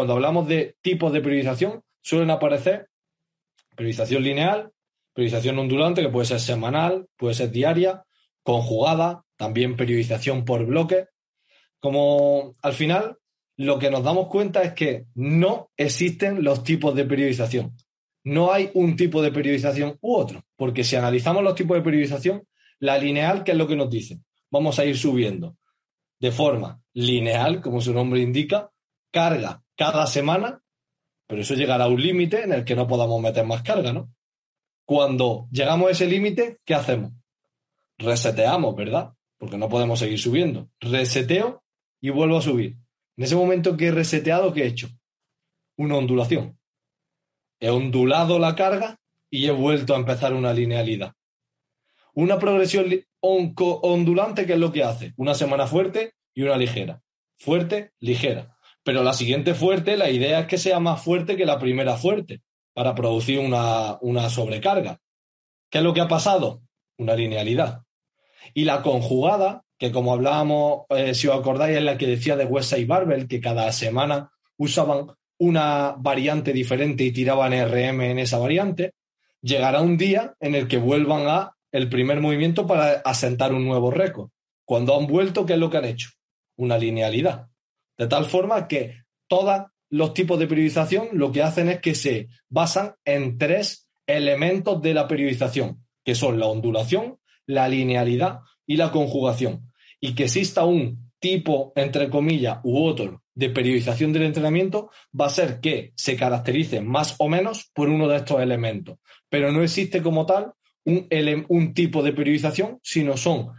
Cuando hablamos de tipos de periodización, suelen aparecer periodización lineal, periodización ondulante, que puede ser semanal, puede ser diaria, conjugada, también periodización por bloque. Como al final, lo que nos damos cuenta es que no existen los tipos de periodización. No hay un tipo de periodización u otro, porque si analizamos los tipos de periodización, la lineal, ¿qué es lo que nos dice? Vamos a ir subiendo de forma lineal, como su nombre indica, carga cada semana, pero eso llegará a un límite en el que no podamos meter más carga, ¿no? Cuando llegamos a ese límite, ¿qué hacemos? Reseteamos, ¿verdad? Porque no podemos seguir subiendo. Reseteo y vuelvo a subir. En ese momento que he reseteado, ¿qué he hecho? Una ondulación. He ondulado la carga y he vuelto a empezar una linealidad. Una progresión ondulante, ¿qué es lo que hace? Una semana fuerte y una ligera. Fuerte, ligera. Pero la siguiente fuerte, la idea es que sea más fuerte que la primera fuerte para producir una, una sobrecarga. ¿Qué es lo que ha pasado? Una linealidad. Y la conjugada, que como hablábamos, eh, si os acordáis, es la que decía de West y Barbell, que cada semana usaban una variante diferente y tiraban RM en esa variante, llegará un día en el que vuelvan a el primer movimiento para asentar un nuevo récord. Cuando han vuelto, ¿qué es lo que han hecho? Una linealidad. De tal forma que todos los tipos de periodización lo que hacen es que se basan en tres elementos de la periodización, que son la ondulación, la linealidad y la conjugación. Y que exista un tipo, entre comillas, u otro de periodización del entrenamiento va a ser que se caracterice más o menos por uno de estos elementos. Pero no existe como tal un, un tipo de periodización, sino son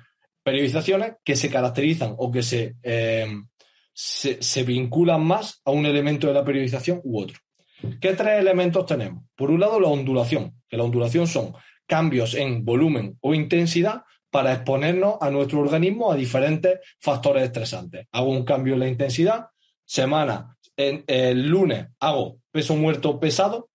periodizaciones que se caracterizan o que se, eh, se, vinculan más a un elemento de la periodización u otro. ¿Qué tres elementos tenemos? Por un lado, la ondulación, que la ondulación son cambios en volumen o intensidad para exponernos a nuestro organismo a diferentes factores estresantes. Hago un cambio en la intensidad, semana, en, el lunes hago peso muerto pesado,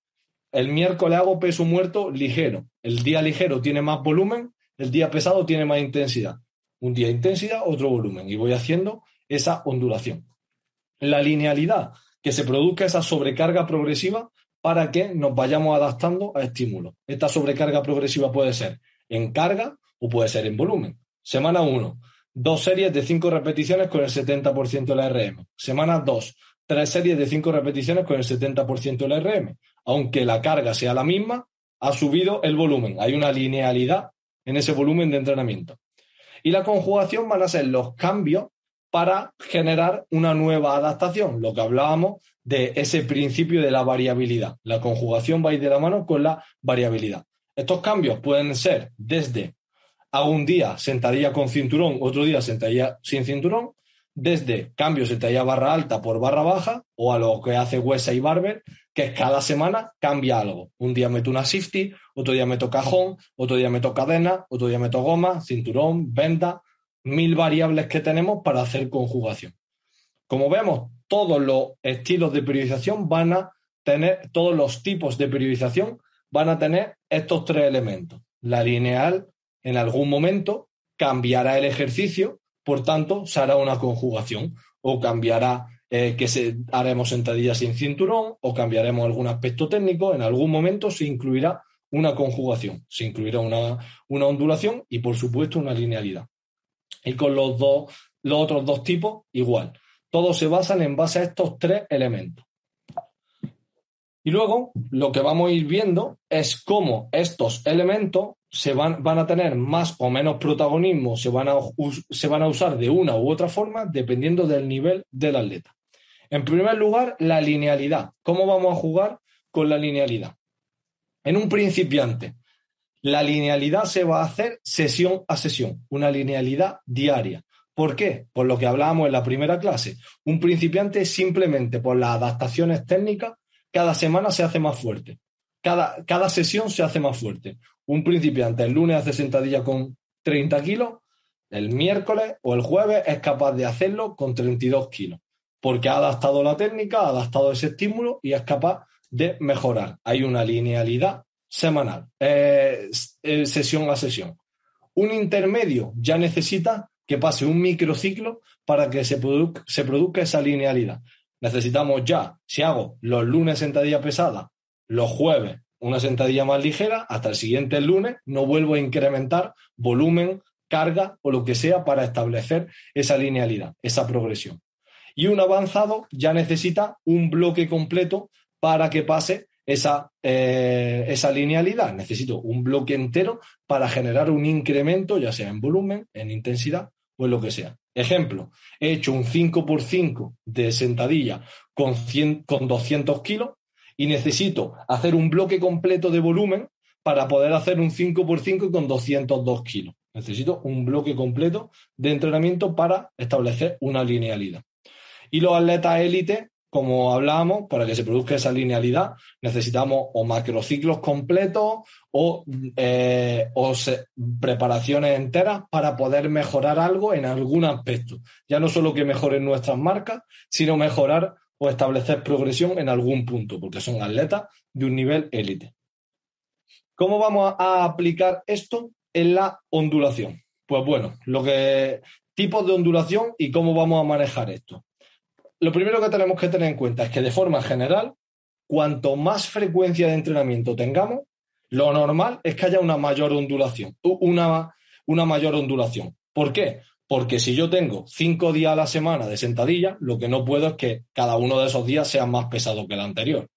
el miércoles hago peso muerto ligero. El día ligero tiene más volumen, el día pesado tiene más intensidad. Un día intensidad, otro volumen. Y voy haciendo esa ondulación. La linealidad, que se produzca esa sobrecarga progresiva para que nos vayamos adaptando a estímulos. Esta sobrecarga progresiva puede ser en carga o puede ser en volumen. Semana 1, dos series de cinco repeticiones con el 70% de la RM. Semana 2, tres series de cinco repeticiones con el 70% de la RM. Aunque la carga sea la misma, ha subido el volumen. Hay una linealidad en ese volumen de entrenamiento. Y la conjugación van a ser los cambios para generar una nueva adaptación, lo que hablábamos de ese principio de la variabilidad. La conjugación va a ir de la mano con la variabilidad. Estos cambios pueden ser desde hago un día sentadilla con cinturón, otro día sentadilla sin cinturón, desde cambio sentadilla barra alta por barra baja o a lo que hace Huesa y Barber, que cada semana cambia algo. Un día meto una safety, otro día meto cajón, otro día meto cadena, otro día meto goma, cinturón, venda, mil variables que tenemos para hacer conjugación. Como vemos, todos los estilos de periodización van a tener, todos los tipos de periodización van a tener estos tres elementos. La lineal, en algún momento, cambiará el ejercicio, por tanto, se hará una conjugación o cambiará eh, que se, haremos sentadillas sin cinturón o cambiaremos algún aspecto técnico. En algún momento se incluirá una conjugación, se incluirá una, una ondulación y, por supuesto, una linealidad. Y con los, dos, los otros dos tipos, igual. Todos se basan en base a estos tres elementos. Y luego lo que vamos a ir viendo es cómo estos elementos se van, van a tener más o menos protagonismo, se van, a, se van a usar de una u otra forma dependiendo del nivel del atleta. En primer lugar, la linealidad. ¿Cómo vamos a jugar con la linealidad? En un principiante, La linealidad se va a hacer sesión a sesión, una linealidad diaria. ¿Por qué? Por lo que hablábamos en la primera clase. Un principiante simplemente por las adaptaciones técnicas, cada semana se hace más fuerte. Cada, cada sesión se hace más fuerte. Un principiante el lunes hace sentadilla con 30 kilos, el miércoles o el jueves es capaz de hacerlo con 32 kilos, porque ha adaptado la técnica, ha adaptado ese estímulo y es capaz de mejorar. Hay una linealidad semanal, eh, eh, sesión a sesión. Un intermedio ya necesita que pase un microciclo para que se, se produzca esa linealidad. Necesitamos ya, si hago los lunes sentadilla pesada, los jueves una sentadilla más ligera, hasta el siguiente lunes no vuelvo a incrementar volumen, carga o lo que sea para establecer esa linealidad, esa progresión. Y un avanzado ya necesita un bloque completo para que pase esa, eh, esa linealidad. Necesito un bloque entero para generar un incremento, ya sea en volumen, en intensidad o en lo que sea. Ejemplo, he hecho un 5x5 de sentadilla con, con 200 kilos y necesito hacer un bloque completo de volumen para poder hacer un 5x5 con 202 kilos. Necesito un bloque completo de entrenamiento para establecer una linealidad. Y los atletas élite, como hablábamos, para que se produzca esa linealidad, necesitamos o macrociclos completos o, eh, preparaciones enteras para poder mejorar algo en algún aspecto. Ya no solo que mejoren nuestras marcas, sino mejorar o establecer progresión en algún punto, porque son atletas de un nivel élite. ¿Cómo vamos a aplicar esto en la ondulación? Pues bueno, lo que tipos de ondulación y cómo vamos a manejar esto. Lo primero que tenemos que tener en cuenta es que de forma general, cuanto más frecuencia de entrenamiento tengamos, lo normal es que haya una mayor ondulación, una, una mayor ondulación. ¿Por qué? Porque si yo tengo cinco días a la semana de sentadilla, lo que no puedo es que cada uno de esos días sea más pesado que el anterior.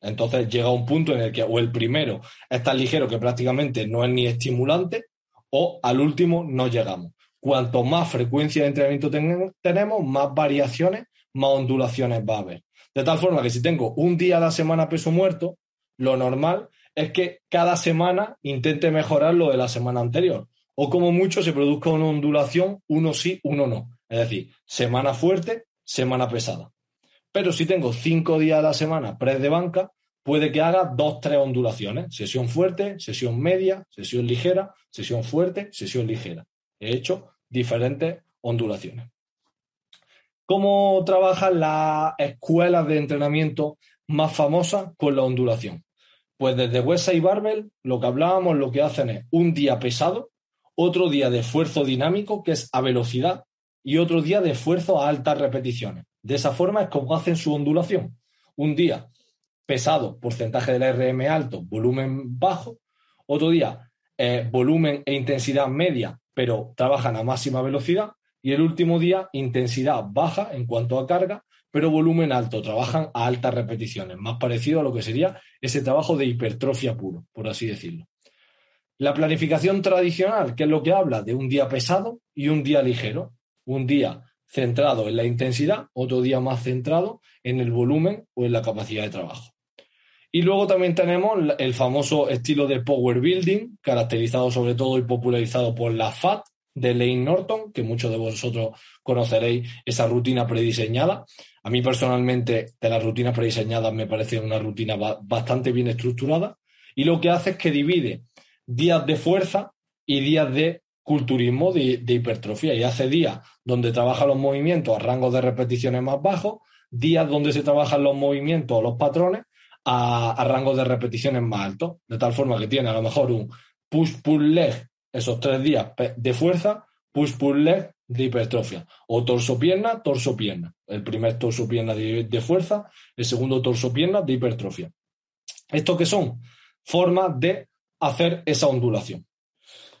Entonces llega un punto en el que o el primero es tan ligero que prácticamente no es ni estimulante, o al último no llegamos. Cuanto más frecuencia de entrenamiento tenemos, más variaciones, más ondulaciones va a haber. De tal forma que si tengo un día a la semana peso muerto, lo normal es que cada semana intente mejorar lo de la semana anterior o como mucho se produzca una ondulación, uno sí, uno no. Es decir, semana fuerte, semana pesada. Pero si tengo cinco días a la semana press de banca, puede que haga dos, tres ondulaciones. Sesión fuerte, sesión media, sesión ligera, sesión fuerte, sesión ligera. He hecho diferentes ondulaciones. ¿Cómo trabajan las escuelas de entrenamiento más famosas con la ondulación? Pues desde Huesa y Barbell, lo que hablábamos, lo que hacen es un día pesado, otro día de esfuerzo dinámico, que es a velocidad, y otro día de esfuerzo a altas repeticiones. De esa forma es como hacen su ondulación. Un día pesado, porcentaje del RM alto, volumen bajo. Otro día eh, volumen e intensidad media, pero trabajan a máxima velocidad. Y el último día intensidad baja en cuanto a carga, pero volumen alto, trabajan a altas repeticiones, más parecido a lo que sería ese trabajo de hipertrofia puro, por así decirlo. La planificación tradicional, que es lo que habla de un día pesado y un día ligero, un día centrado en la intensidad, otro día más centrado en el volumen o en la capacidad de trabajo. Y luego también tenemos el famoso estilo de power building, caracterizado sobre todo y popularizado por la FAT de Lane Norton, que muchos de vosotros conoceréis esa rutina prediseñada. A mí personalmente de las rutinas prediseñadas me parece una rutina bastante bien estructurada y lo que hace es que divide días de fuerza y días de culturismo, de, hipertrofia. Y hace días donde trabajan los movimientos a rangos de repeticiones más bajos, días donde se trabajan los movimientos o los patrones a, rangos de repeticiones más altos. De tal forma que tiene a lo mejor un push-pull-leg esos tres días de fuerza, push-pull-leg de hipertrofia. O torso-pierna, torso-pierna. El primer torso-pierna de, de, fuerza, el segundo torso-pierna de hipertrofia. ¿Esto qué son? Formas de hacer esa ondulación.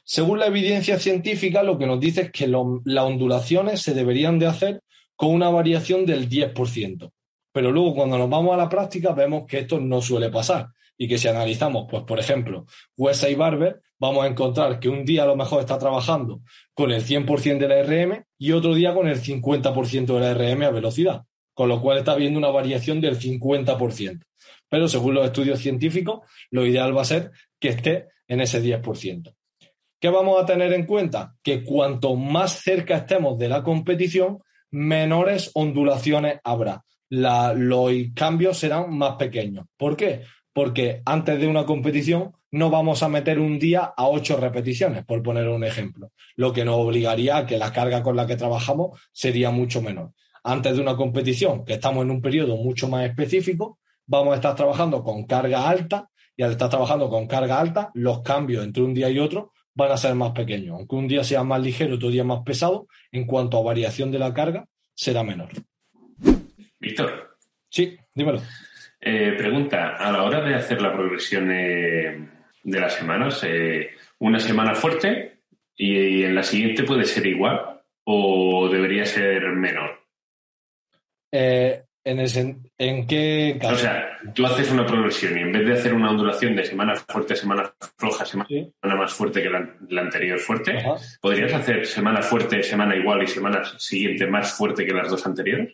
Según la evidencia científica, lo que nos dice es que las ondulaciones se deberían de hacer con una variación del 10%. Pero luego cuando nos vamos a la práctica vemos que esto no suele pasar y que si analizamos, pues por ejemplo, y Barber, vamos a encontrar que un día a lo mejor está trabajando con el 100% de la RM y otro día con el 50% de la RM a velocidad, con lo cual está habiendo una variación del 50%. Pero según los estudios científicos, lo ideal va a ser que esté en ese 10%. ¿Qué vamos a tener en cuenta? Que cuanto más cerca estemos de la competición, menores ondulaciones habrá. Los cambios serán más pequeños. ¿Por qué? Porque antes de una competición no vamos a meter un día a ocho repeticiones, por poner un ejemplo, lo que nos obligaría a que la carga con la que trabajamos sería mucho menor. Antes de una competición, que estamos en un periodo mucho más específico, vamos a estar trabajando con carga alta y al estar trabajando con carga alta, los cambios entre un día y otro van a ser más pequeños. Aunque un día sea más ligero, otro día más pesado, en cuanto a variación de la carga, será menor. Víctor, Sí, dímelo. Eh, pregunta, a la hora de hacer la progresión eh, de las semanas, eh, una semana fuerte y, en la siguiente puede ser igual o debería ser menor. Eh, en, el ¿En qué caso? O sea, tú haces una progresión y en vez de hacer una ondulación de semana fuerte, semana floja, semana Sí. más fuerte que la, la anterior fuerte, Ajá. ¿podrías hacer semana fuerte, semana igual y semana siguiente más fuerte que las dos anteriores?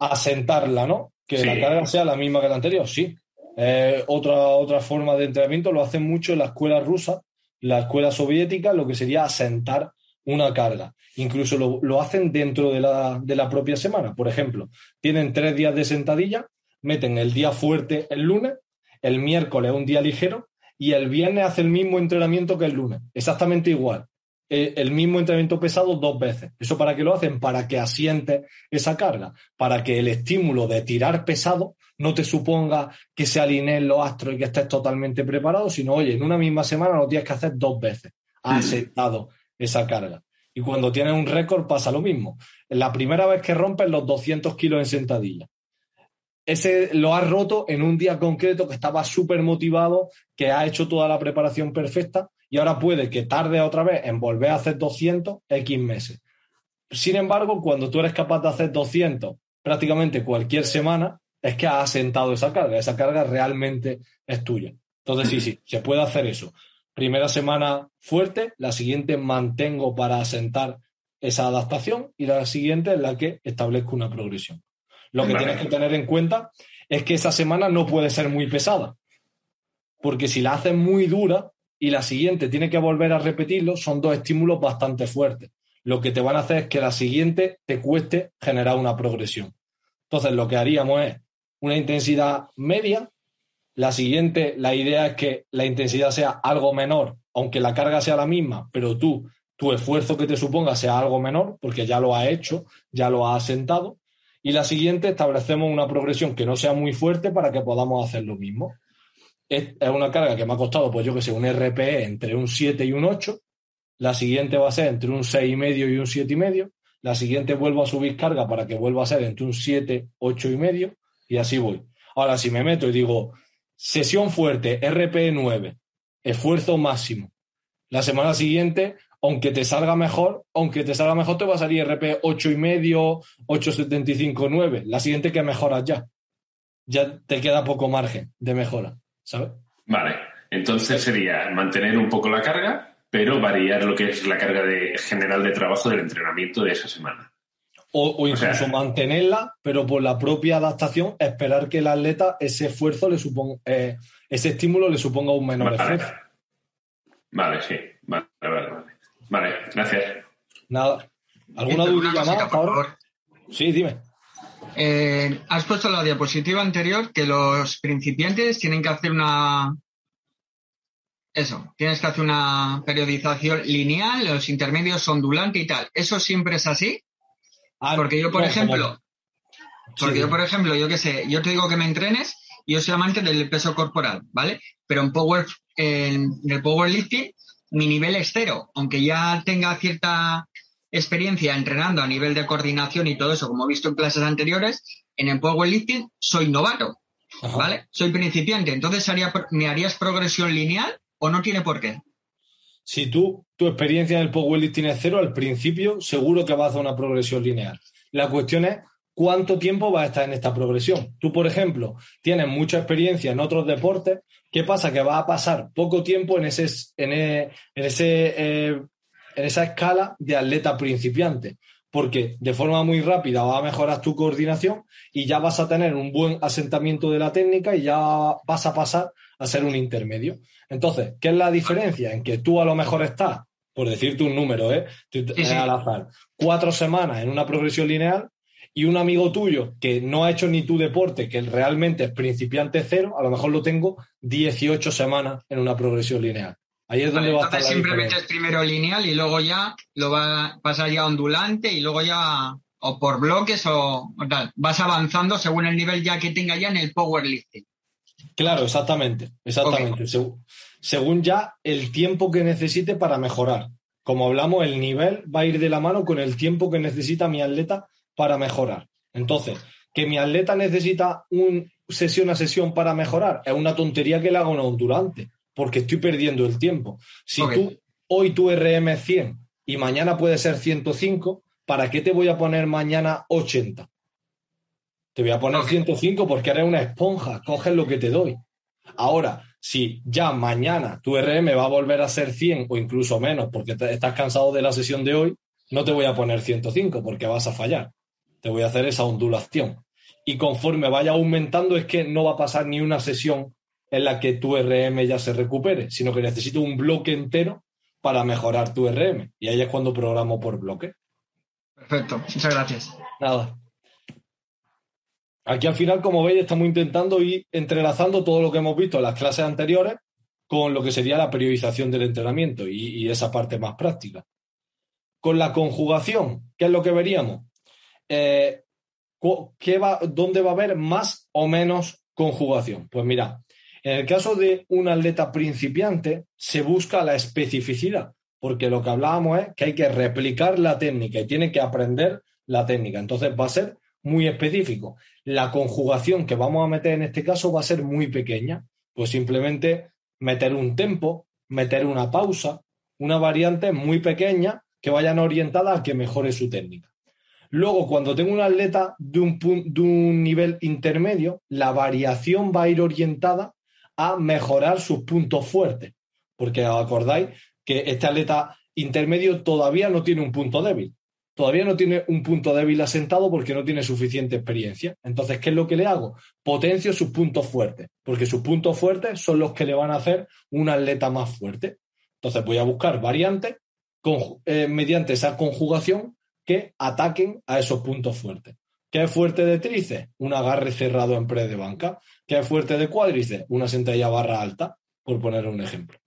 Asentarla, ¿no? Que Sí. la carga sea la misma que la anterior, sí. Eh, otra, otra forma de entrenamiento lo hacen mucho en la escuela rusa, la escuela soviética, lo que sería asentar una carga. Incluso lo, lo hacen dentro de la, de la propia semana. Por ejemplo, tienen tres días de sentadilla, meten el día fuerte el lunes, el miércoles un día ligero y el viernes hace el mismo entrenamiento que el lunes. Exactamente igual. Eh, el mismo entrenamiento pesado dos veces. ¿Eso para qué lo hacen? Para que asiente esa carga, para que el estímulo de tirar pesado no te suponga que se alineen los astros y que estés totalmente preparado, sino, oye, en una misma semana lo tienes que hacer dos veces. Has Mm. aceptado esa carga. Y cuando tienes un récord pasa lo mismo. La primera vez que rompes los 200 kilos en sentadilla. Ese lo has roto en un día concreto que estaba súper motivado, que ha hecho toda la preparación perfecta y ahora puede que tarde otra vez en volver a hacer 200 X meses. Sin embargo, cuando tú eres capaz de hacer 200 prácticamente cualquier semana, es que has asentado esa carga. Esa carga realmente es tuya. Entonces, sí, sí, se puede hacer eso. Primera semana fuerte, la siguiente mantengo para asentar esa adaptación y la siguiente es la que establezco una progresión. Lo que Vale. tienes que tener en cuenta es que esa semana no puede ser muy pesada, porque si la haces muy dura y la siguiente tiene que volver a repetirlo, son dos estímulos bastante fuertes. Lo que te van a hacer es que la siguiente te cueste generar una progresión. Entonces, lo que haríamos es una intensidad media. La siguiente, la idea es que la intensidad sea algo menor, aunque la carga sea la misma, pero tú, tu esfuerzo que te suponga sea algo menor, porque ya lo has hecho, ya lo has asentado. Y la siguiente, establecemos una progresión que no sea muy fuerte para que podamos hacer lo mismo. Es, una carga que me ha costado, pues yo que sé, un RPE entre un 7 y un 8. La siguiente va a ser entre un 6,5 y un 7,5. La siguiente vuelvo a subir carga para que vuelva a ser entre un 7, 8 y medio. Y así voy. Ahora, si me meto y digo, sesión fuerte, RPE 9, esfuerzo máximo. La semana siguiente, aunque te salga mejor, aunque te salga mejor, te va a salir RP 8 y medio, 8,75, 9. La siguiente que mejoras ya. Ya te queda poco margen de mejora, ¿sabes? Vale, entonces sería mantener un poco la carga, pero variar lo que es la carga de, general de trabajo del entrenamiento de esa semana. O, o incluso sea- mantenerla, pero por la propia adaptación, esperar que el atleta ese esfuerzo le suponga, eh, ese estímulo le suponga un menor Vale, esfuerzo. vale, sí. Vale, vale, vale. Vale, gracias. Nada. ¿Alguna duda más por ahora? favor. Sí, dime. Eh, has puesto en la diapositiva anterior que los principiantes tienen que hacer una. Eso, tienes que hacer una periodización lineal, los intermedios ondulante y tal. ¿Eso siempre es así? Ah, Porque yo, por ejemplo, porque Sí, yo, por ejemplo, yo qué sé, yo te digo que me entrenes y yo soy amante del peso corporal, ¿vale? Pero en power, en el powerlifting, mi nivel es cero, aunque ya tenga cierta experiencia entrenando a nivel de coordinación y todo eso, como he visto en clases anteriores, en el powerlifting soy novato, Ajá. ¿vale? Soy principiante, entonces haría, ¿me harías progresión lineal o no tiene por qué? Si tú, tu experiencia en el powerlifting es cero, al principio seguro que vas a hacer una progresión lineal. La cuestión es cuánto tiempo vas a estar en esta progresión. Tú, por ejemplo, tienes mucha experiencia en otros deportes. ¿Qué pasa? Que vas a pasar poco tiempo en, ese, en, e- en ese, eh, en esa escala de atleta principiante. porque de forma muy rápida va a mejorar tu coordinación y ya vas a tener un buen asentamiento de la técnica y ya vas a pasar a ser un intermedio. Entonces, ¿qué es la diferencia? En que tú a lo mejor estás, por decirte un número, ¿eh? Sí, sí. al azar, cuatro semanas en una progresión lineal y un amigo tuyo que no ha hecho ni tu deporte, que realmente es principiante cero, a lo mejor lo tengo 18 semanas en una progresión lineal. Ahí es donde Vale, va a estar entonces siempre diferencia. metes primero lineal y luego ya lo va pasar ya ondulante y luego ya o por bloques o, o tal. Vas avanzando según el nivel ya que tenga ya en el powerlifting. Claro, exactamente, exactamente. Segu- según ya el tiempo que necesite para mejorar. Como hablamos, el nivel va a ir de la mano con el tiempo que necesita mi atleta para mejorar. Entonces, que mi atleta necesita un sesión a sesión para mejorar es una tontería que le haga un ondulante, porque estoy perdiendo el tiempo. Si tú hoy tu RM es 100 y mañana puede ser 105, ¿para qué te voy a poner mañana 80? Te voy a poner Ok. 105 porque eres una esponja, coges lo que te doy. Ahora, si ya mañana tu RM va a volver a ser 100 o incluso menos porque te- estás cansado de la sesión de hoy, no te voy a poner 105 porque vas a fallar. Te voy a hacer esa ondulación. Y conforme vaya aumentando es que no va a pasar ni una sesión en la que tu RM ya se recupere, sino que necesito un bloque entero para mejorar tu RM. Y ahí es cuando programo por bloque. Perfecto, muchas gracias. Nada. Aquí al final, como veis, estamos intentando ir entrelazando todo lo que hemos visto en las clases anteriores con lo que sería la periodización del entrenamiento y, y esa parte más práctica. Con la conjugación, ¿qué es lo que veríamos? Eh, cu- ¿qué va, ¿Dónde va a haber más o menos conjugación? Pues mira, en el caso de un atleta principiante, se busca la especificidad, porque lo que hablábamos es que hay que replicar la técnica y tiene que aprender la técnica. Entonces va a ser muy específico. La conjugación que vamos a meter en este caso va a ser muy pequeña, pues simplemente meter un tempo, meter una pausa, una variante muy pequeña que vayan orientadas a que mejore su técnica. Luego, cuando tengo un atleta de un, de un nivel intermedio, la variación va a ir orientada a mejorar sus puntos fuertes. Porque os acordáis que este atleta intermedio todavía no tiene un punto débil. Todavía no tiene un punto débil asentado porque no tiene suficiente experiencia. Entonces, ¿qué es lo que le hago? Potencio sus puntos fuertes, porque sus puntos fuertes son los que le van a hacer un atleta más fuerte. Entonces, voy a buscar variantes eh, mediante esa conjugación que ataquen a esos puntos fuertes. ¿Qué es fuerte de tríceps? Un agarre cerrado en pre de banca. ¿Qué es fuerte de cuádriceps? Una sentadilla barra alta, por poner un ejemplo.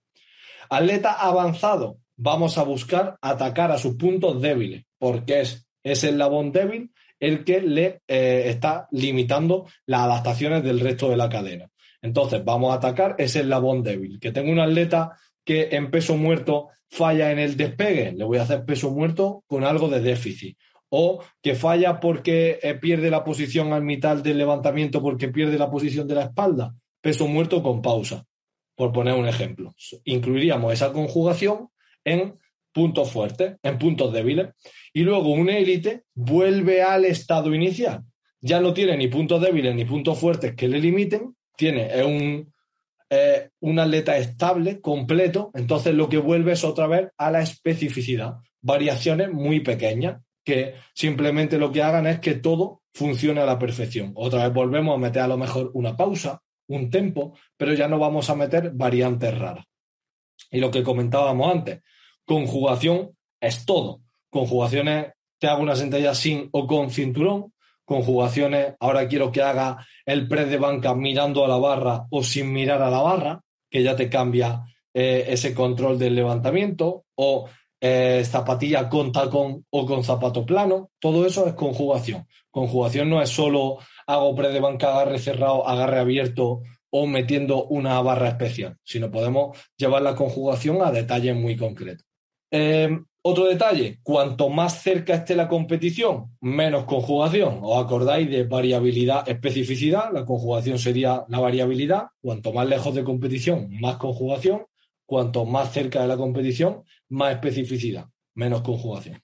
Atleta avanzado, vamos a buscar atacar a sus puntos débiles, porque es ese eslabón débil el que le eh, está limitando las adaptaciones del resto de la cadena. Entonces, vamos a atacar ese eslabón débil. Que tengo un atleta que en peso muerto falla en el despegue, le voy a hacer peso muerto con algo de déficit. O que falla porque eh, pierde la posición al mitad del levantamiento porque pierde la posición de la espalda, peso muerto con pausa, por poner un ejemplo. Incluiríamos esa conjugación en puntos fuertes, en puntos débiles. Y luego un élite vuelve al estado inicial. Ya no tiene ni puntos débiles ni puntos fuertes que le limiten, tiene es un, eh, un atleta estable, completo, entonces lo que vuelve es otra vez a la especificidad, variaciones muy pequeñas que simplemente lo que hagan es que todo funcione a la perfección. Otra vez volvemos a meter a lo mejor una pausa, un tempo, pero ya no vamos a meter variantes raras. Y lo que comentábamos antes, conjugación es todo. Conjugaciones, te hago una sentadilla sin o con cinturón. Conjugaciones, ahora quiero que haga el press de banca mirando a la barra o sin mirar a la barra, que ya te cambia eh, ese control del levantamiento. O eh, zapatilla con tacón o con zapato plano. Todo eso es conjugación. Conjugación no es solo hago press de banca, agarre cerrado, agarre abierto o metiendo una barra especial, sino podemos llevar la conjugación a detalles muy concretos. Eh, otro detalle, cuanto más cerca esté la competición, menos conjugación. ¿Os acordáis de variabilidad, especificidad? La conjugación sería la variabilidad. Cuanto más lejos de competición, más conjugación. Cuanto más cerca de la competición, más especificidad, menos conjugación.